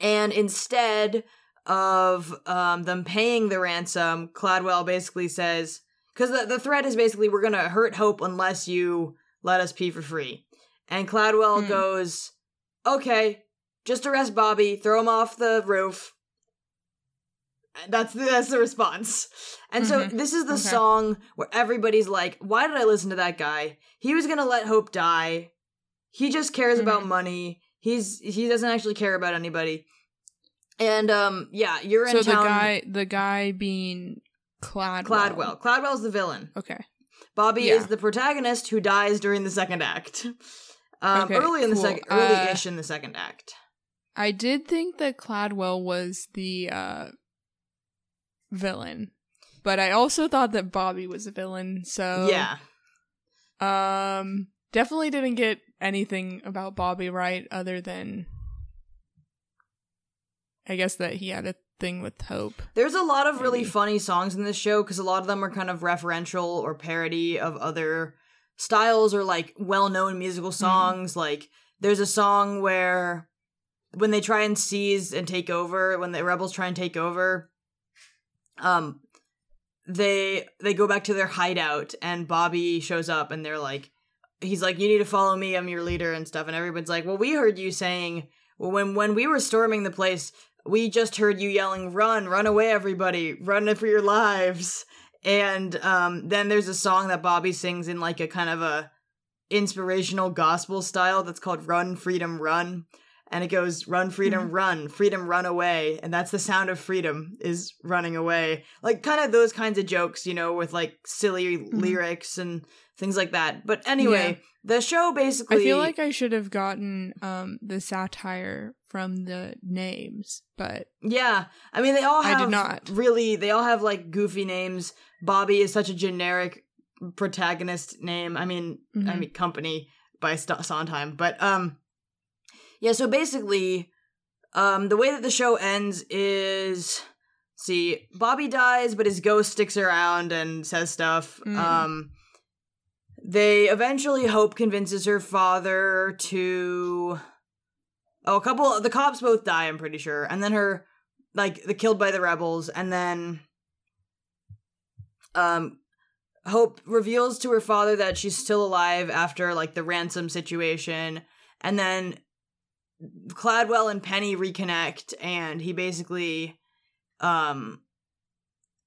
And instead of um them paying the ransom, Cladwell basically says cuz the, the threat is basically we're going to hurt Hope unless you let us pee for free. And Cladwell Hmm. goes, "Okay, just arrest Bobby, throw him off the roof." That's the, that's the response. And so Mhm. this is the Okay. song where everybody's like, "Why did I listen to that guy? He was going to let Hope die. He just cares about Mhm. money. He's he doesn't actually care about anybody." And um yeah, you're in So the guy, the guy being Cladwell. Cladwell. Cladwell's the villain. Okay. Bobby Yeah. is the protagonist who dies during the second act. Um, Okay, early in the cool. second, Uh, early-ish in the second act. I did think that Cladwell was the uh villain. But I also thought that Bobby was a villain, so yeah, Um definitely didn't get anything about Bobby right other than I guess that he had a thing with Hope. there's a lot of really Maybe. funny songs in this show because a lot of them are kind of referential or parody of other styles or like well-known musical songs. Like there's a song where when they try and seize and take over, when the rebels try and take over, um, they they go back to their hideout and Bobby shows up and they're like, he's like, you need to follow me, I'm your leader and stuff, and everybody's like, well, we heard you saying, well, when when we were storming the place, we just heard you yelling, run, run away, everybody, run for your lives. And um, then there's a song that Bobby sings in like a kind of a inspirational gospel style that's called Run Freedom Run. And it goes run freedom run, freedom run away. And that's the sound of freedom is running away. Like kind of those kinds of jokes, you know, with like silly lyrics and things like that. But anyway, the show basically I feel like I should have gotten um the satire from the names, but Yeah, I mean they all I have did not. really they all have like goofy names. Bobby is such a generic protagonist name. I mean, I Mhm. mean company by St- Sondheim, but um yeah, so basically um the way that the show ends is see, Bobby dies but his ghost sticks around and says stuff. Mm. Um they eventually Hope convinces her father to Oh, a couple the cops both die, I'm pretty sure. And then her like the killed by the rebels and then um Hope reveals to her father that she's still alive after like the ransom situation and then Cladwell and Penny reconnect and he basically um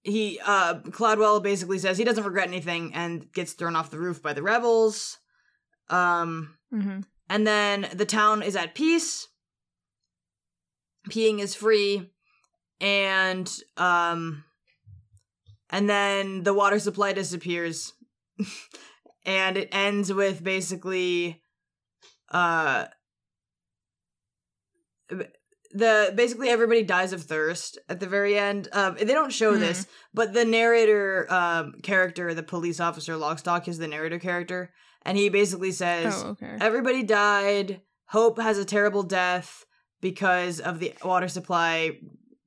he uh Cladwell basically says he doesn't regret anything and gets thrown off the roof by the rebels. Um Mm-hmm. and then the town is at peace. Peeing is free, and um, and then the water supply disappears, <laughs> and it ends with basically, uh, the basically everybody dies of thirst at the very end. Um, they don't show this, but the narrator um character, the police officer Lockstock, is the narrator character, and he basically says, Oh, okay. Everybody died. Hope has a terrible death because of the water supply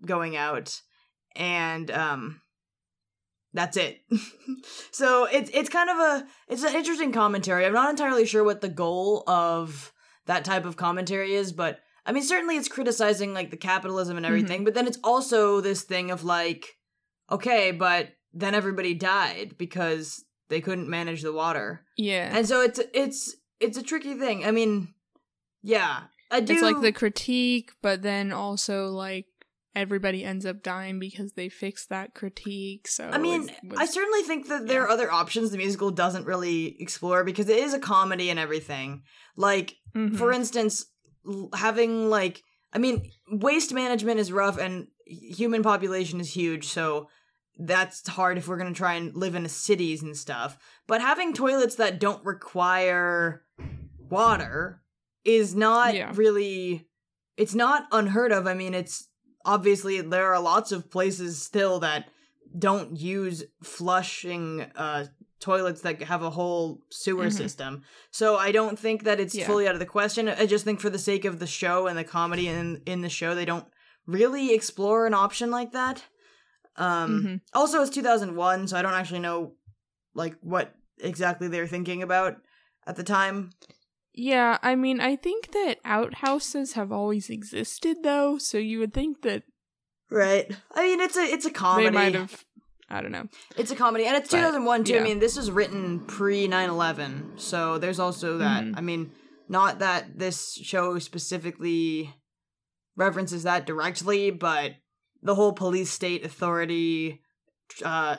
going out. And um that's it. <laughs> so it's it's kind of a it's an interesting commentary. I'm not entirely sure what the goal of that type of commentary is, but I mean certainly it's criticizing like the capitalism and everything, but then it's also this thing of like okay, but then everybody died because they couldn't manage the water. yeah. And so it's it's it's a tricky thing. I mean, yeah, I do. It's like the critique, but then also like everybody ends up dying because they fixed that critique. So I mean, it was- I certainly think that there are other options the musical doesn't really explore because it is a comedy and everything. Like, Mhm. for instance, having like, I mean, waste management is rough and human population is huge, so that's hard if we're gonna try and live in cities and stuff. But having toilets that don't require water is not Yeah. really it's not unheard of. I mean, it's obviously there are lots of places still that don't use flushing uh toilets that have a whole sewer Mhm. system. So I don't think that it's Yeah. fully out of the question. I just think for the sake of the show and the comedy in in the show they don't really explore an option like that. Um Mhm. also it's 2001 so I don't actually know like what exactly they're thinking about at the time. Yeah, I mean, I think that outhouses have always existed, though. So you would think that Right. I mean it's a it's a comedy. they might have. I don't know. It's a comedy, and it's But, 2001 too. I mean, this was written pre 9 11, so there's also that. Mhm. I mean, not that this show specifically references that directly, but the whole police state authority, uh,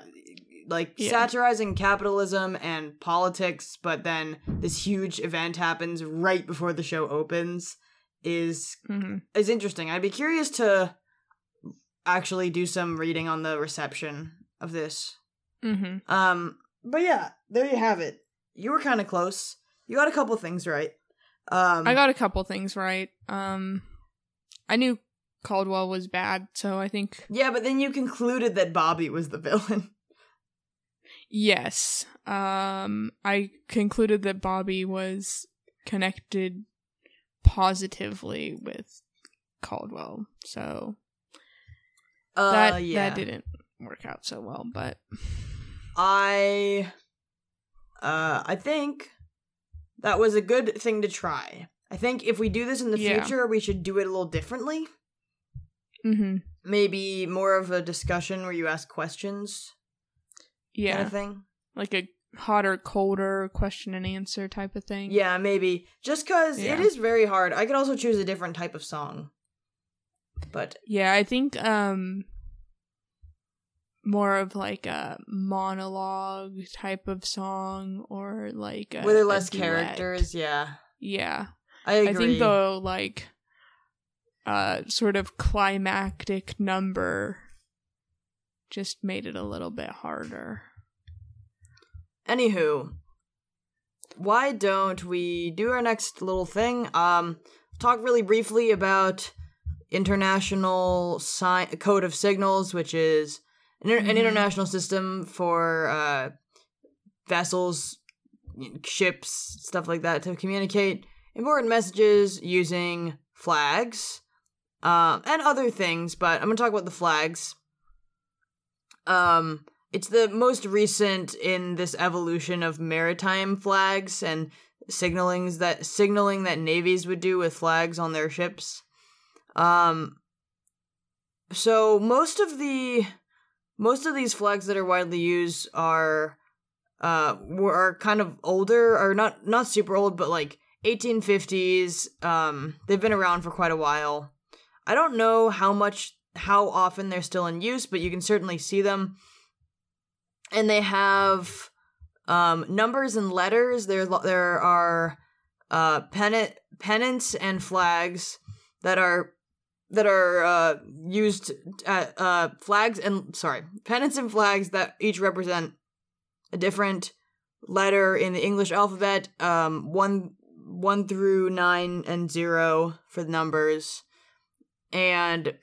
like Yeah. satirizing capitalism and politics, but then this huge event happens right before the show opens is hmm is interesting. I'd be curious to actually do some reading on the reception of this. hmm Um, but yeah, there you have it. You were kind of close. You got a couple things right. Um, I got a couple things right. Um, I knew Caldwell was bad, so I think yeah, but then you concluded that Bobby was the <laughs> villain. yes. Um, I concluded that Bobby was connected positively with Caldwell, so Uh, that yeah. that didn't work out so well. But I, uh, I think that was a good thing to try. I think if we do this in the Yeah. future, we should do it a little differently. hmm Maybe more of a discussion where you ask questions, yeah, kind of thing. like a hotter, colder question and answer type of thing. Yeah, maybe. Just because Yeah. it is very hard. I could also choose a different type of song. But Yeah, I think um more of like a monologue type of song or like a, were there less characters? Yeah. Yeah. I agree. I think the like uh sort of climactic number just made it a little bit harder. Anywho, why don't we do our next little thing? Um, talk really briefly about international si- code of signals, which is an, an Mhm. international system for uh, vessels, ships, stuff like that to communicate important messages using flags um, and other things. But I'm gonna talk about the flags. Um, it's the most recent in this evolution of maritime flags and signalings that signaling that navies would do with flags on their ships. Um so most of the most of these flags that are widely used are uh are kind of older or not not super old but like 1850s um they've been around for quite a while. I don't know how much how often they're still in use but you can certainly see them and they have um, numbers and letters. There, there are uh pennant pennants and flags that are that are uh used uh, uh flags and sorry pennants and flags that each represent a different letter in the english alphabet um one one through nine and zero for the numbers. And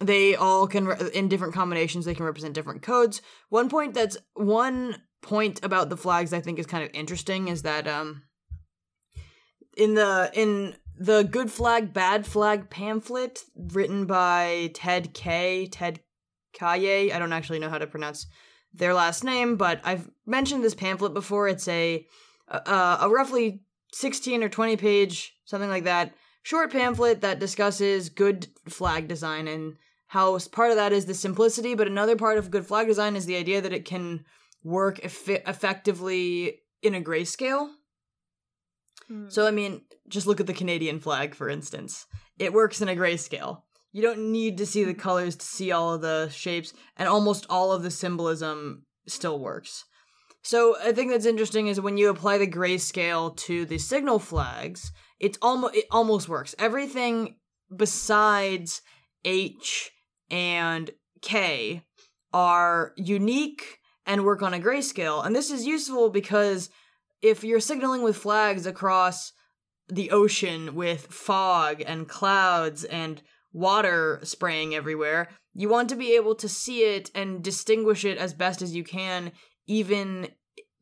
they all can re- in different combinations they can represent different codes. One point that's one point about the flags i think is kind of interesting is that um in the in the good flag bad flag pamphlet written by ted k ted kaye i don't actually know how to pronounce their last name but i've mentioned this pamphlet before it's a a, a roughly 16 or 20 page something like that short pamphlet that discusses good flag design and how part of that is the simplicity, but another part of good flag design is the idea that it can work effectively in a grayscale. Hmm. So, I mean, just look at the Canadian flag, for instance. It works in a grayscale. You don't need to see the hmm. colors to see all of the shapes, and almost all of the symbolism still works. So I think that's interesting is when you apply the grayscale to the signal flags, it's almost it almost works. Everything besides H and K are unique and work on a grayscale. And this is useful because if you're signaling with flags across the ocean with fog and clouds and water spraying everywhere, you want to be able to see it and distinguish it as best as you can, even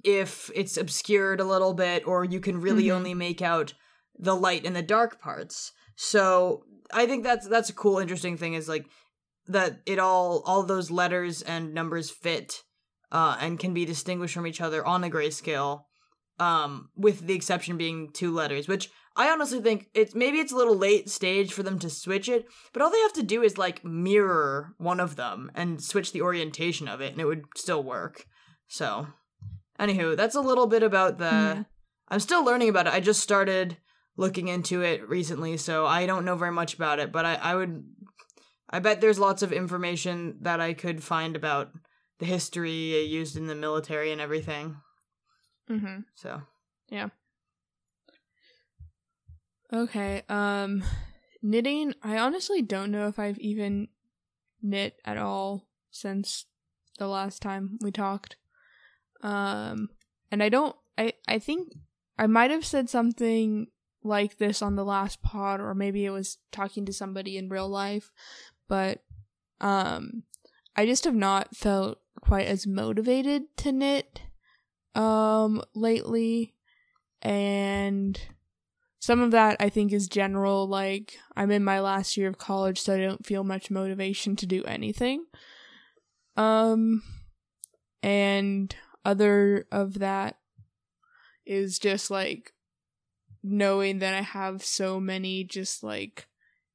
if it's obscured a little bit or you can really Mhm. only make out the light and the dark parts. So I think that's that's a cool, interesting thing is like that it all all those letters and numbers fit uh, and can be distinguished from each other on a grayscale, um, with the exception being two letters, which I honestly think it's maybe it's a little late stage for them to switch it, but all they have to do is like mirror one of them and switch the orientation of it, and it would still work. So, anywho, that's a little bit about the. Yeah. I'm still learning about it. I just started looking into it recently, so I don't know very much about it, but I, I would. I bet there's lots of information that I could find about the history used in the military and everything. Mm-hmm. So, Yeah. Okay. Um, knitting. I honestly don't know if I've even knit at all since the last time we talked. Um, and I don't. I I think I might have said something like this on the last pod, or maybe it was talking to somebody in real life, but um, I just have not felt quite as motivated to knit um lately and some of that I think is general like I'm in my last year of college so I don't feel much motivation to do anything. Um and other of that is just like knowing that I have so many just like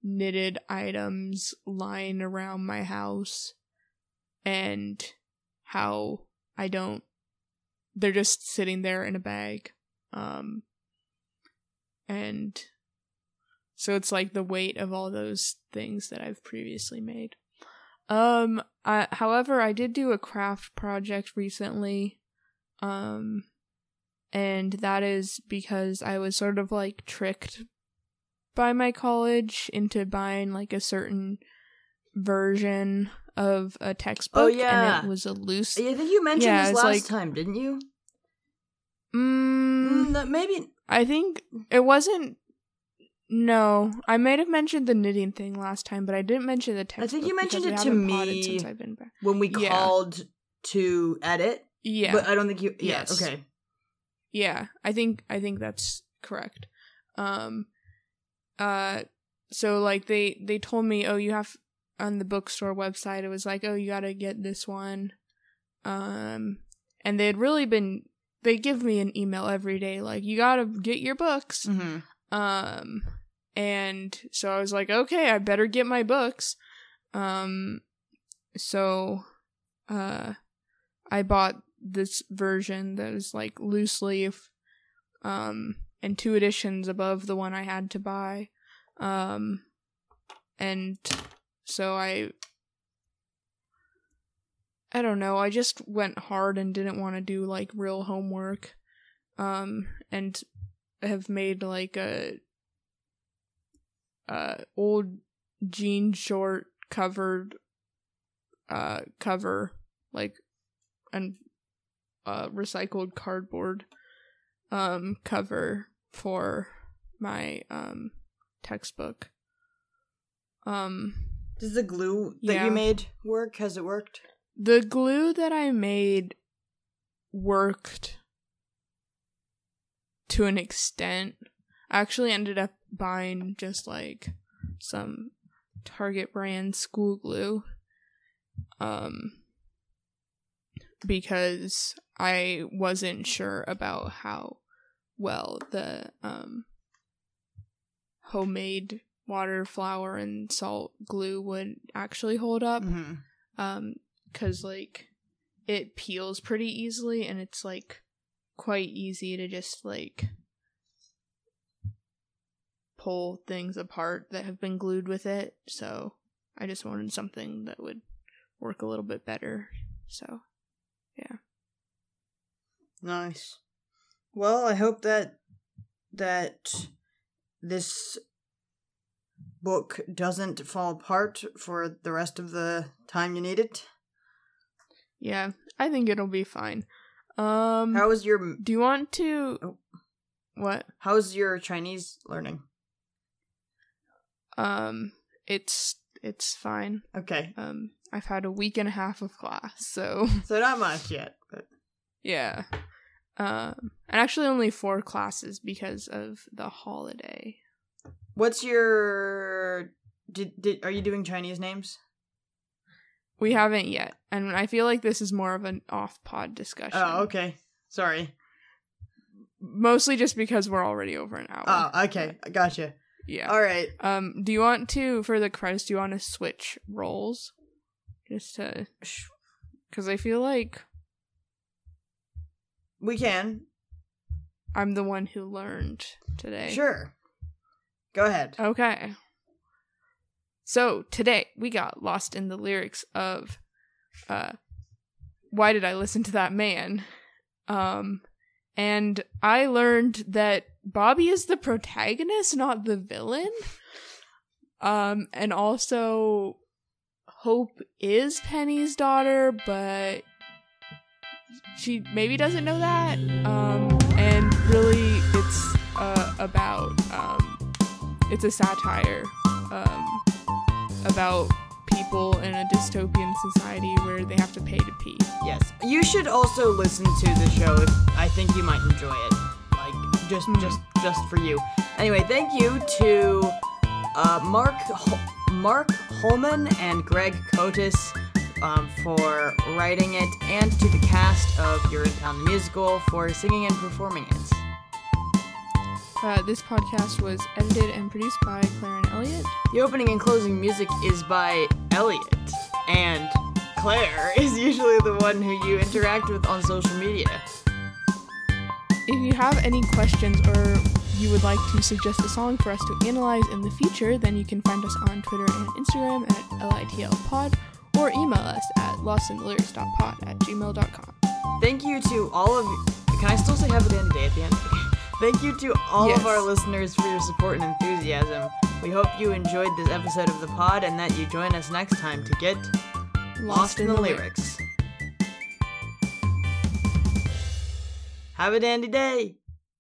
knitted items lying around my house and how I don't they're just sitting there in a bag um and so it's like the weight of all those things that I've previously made. Um I, however I did do a craft project recently um and that is because I was sort of like tricked by my college into buying like a certain version of a textbook Oh, yeah. and it was a loose I think you mentioned Yeah, this last like- time, didn't you? mm, Mm, maybe. I think it wasn't. No, I might have mentioned the knitting thing last time, but I didn't mention the textbook. I think you mentioned it to me. since I've been back. when we Yeah. called to edit. Yeah, But I don't think you. Yeah. Yes. Okay. yeah. I think I think that's correct. Um, uh, so like they they told me, oh, you have on the bookstore website. It was like, oh, you got to get this one. Um, and they had really been. They give me an email every day, like you got to get your books. Mm-hmm. Um and so I was like, okay, I better get my books. Um so uh I bought this version that is like loose leaf um and two editions above the one I had to buy. Um and so I I don't know, I just went hard and didn't want to do like real homework. Um and have made like a uh old jean short covered uh cover like and uh recycled cardboard um cover for my um textbook um Does the glue that Yeah. you made work? Has it worked? the glue that I made worked to an extent. I actually ended up buying just like some Target brand school glue. Um because I wasn't sure about how well the um homemade water, flour and salt glue would actually hold up Mm-hmm. um because like it peels pretty easily and it's like quite easy to just like pull things apart that have been glued with it so i just wanted something that would work a little bit better so yeah. Nice. Well, I hope that that this book doesn't fall apart for the rest of the time you need it. yeah i think it'll be fine um How was your do you want to Oh. what how's your Chinese learning? um it's it's fine Okay. um i've had a week and a half of class so <laughs> So not much yet, but Yeah. Um, and actually only four classes because of the holiday. What's your did, did are you doing Chinese names? We haven't yet, and I feel like this is more of an off-pod discussion. Oh, okay. Sorry. Mostly just because we're already over an hour. Oh, okay. I gotcha. Yeah. All right. Um, do you want to, for the credits, do you want to switch roles? Just to, because I feel like We can. I'm the one who learned today. Sure. Go ahead. Okay. So today we got lost in the lyrics of uh Why did I listen to that man? Um and I learned that Bobby is the protagonist, not the villain. Um and also Hope is Penny's daughter, but she maybe doesn't know that. Um and really it's a satire um, about people in a dystopian society where they have to pay to pee. Yes. You should also listen to the show. If, I think you might enjoy it. Like just Hmm. just just for you. Anyway, thank you to uh, Mark Hol- Mark Hollmann and Greg Kotis um, for writing it, and to the cast of Urinetown the Musical for singing and performing it. Uh, this podcast was edited and produced by Claire and Elliot. The opening and closing music is by Elliot, and Claire <laughs> is usually the one who you interact with on social media. If you have any questions or you would like to suggest a song for us to analyze in the future, then you can find us on Twitter and Instagram at litlpod or email us at lostinthelyrics.pod at gmail.com. Thank you to all of you. Can I still say have a day at the end? Thank you to all Yes. of our listeners for your support and enthusiasm. We hope you enjoyed this episode of the pod and that you join us next time to get lost, in the lyrics. Have a dandy day.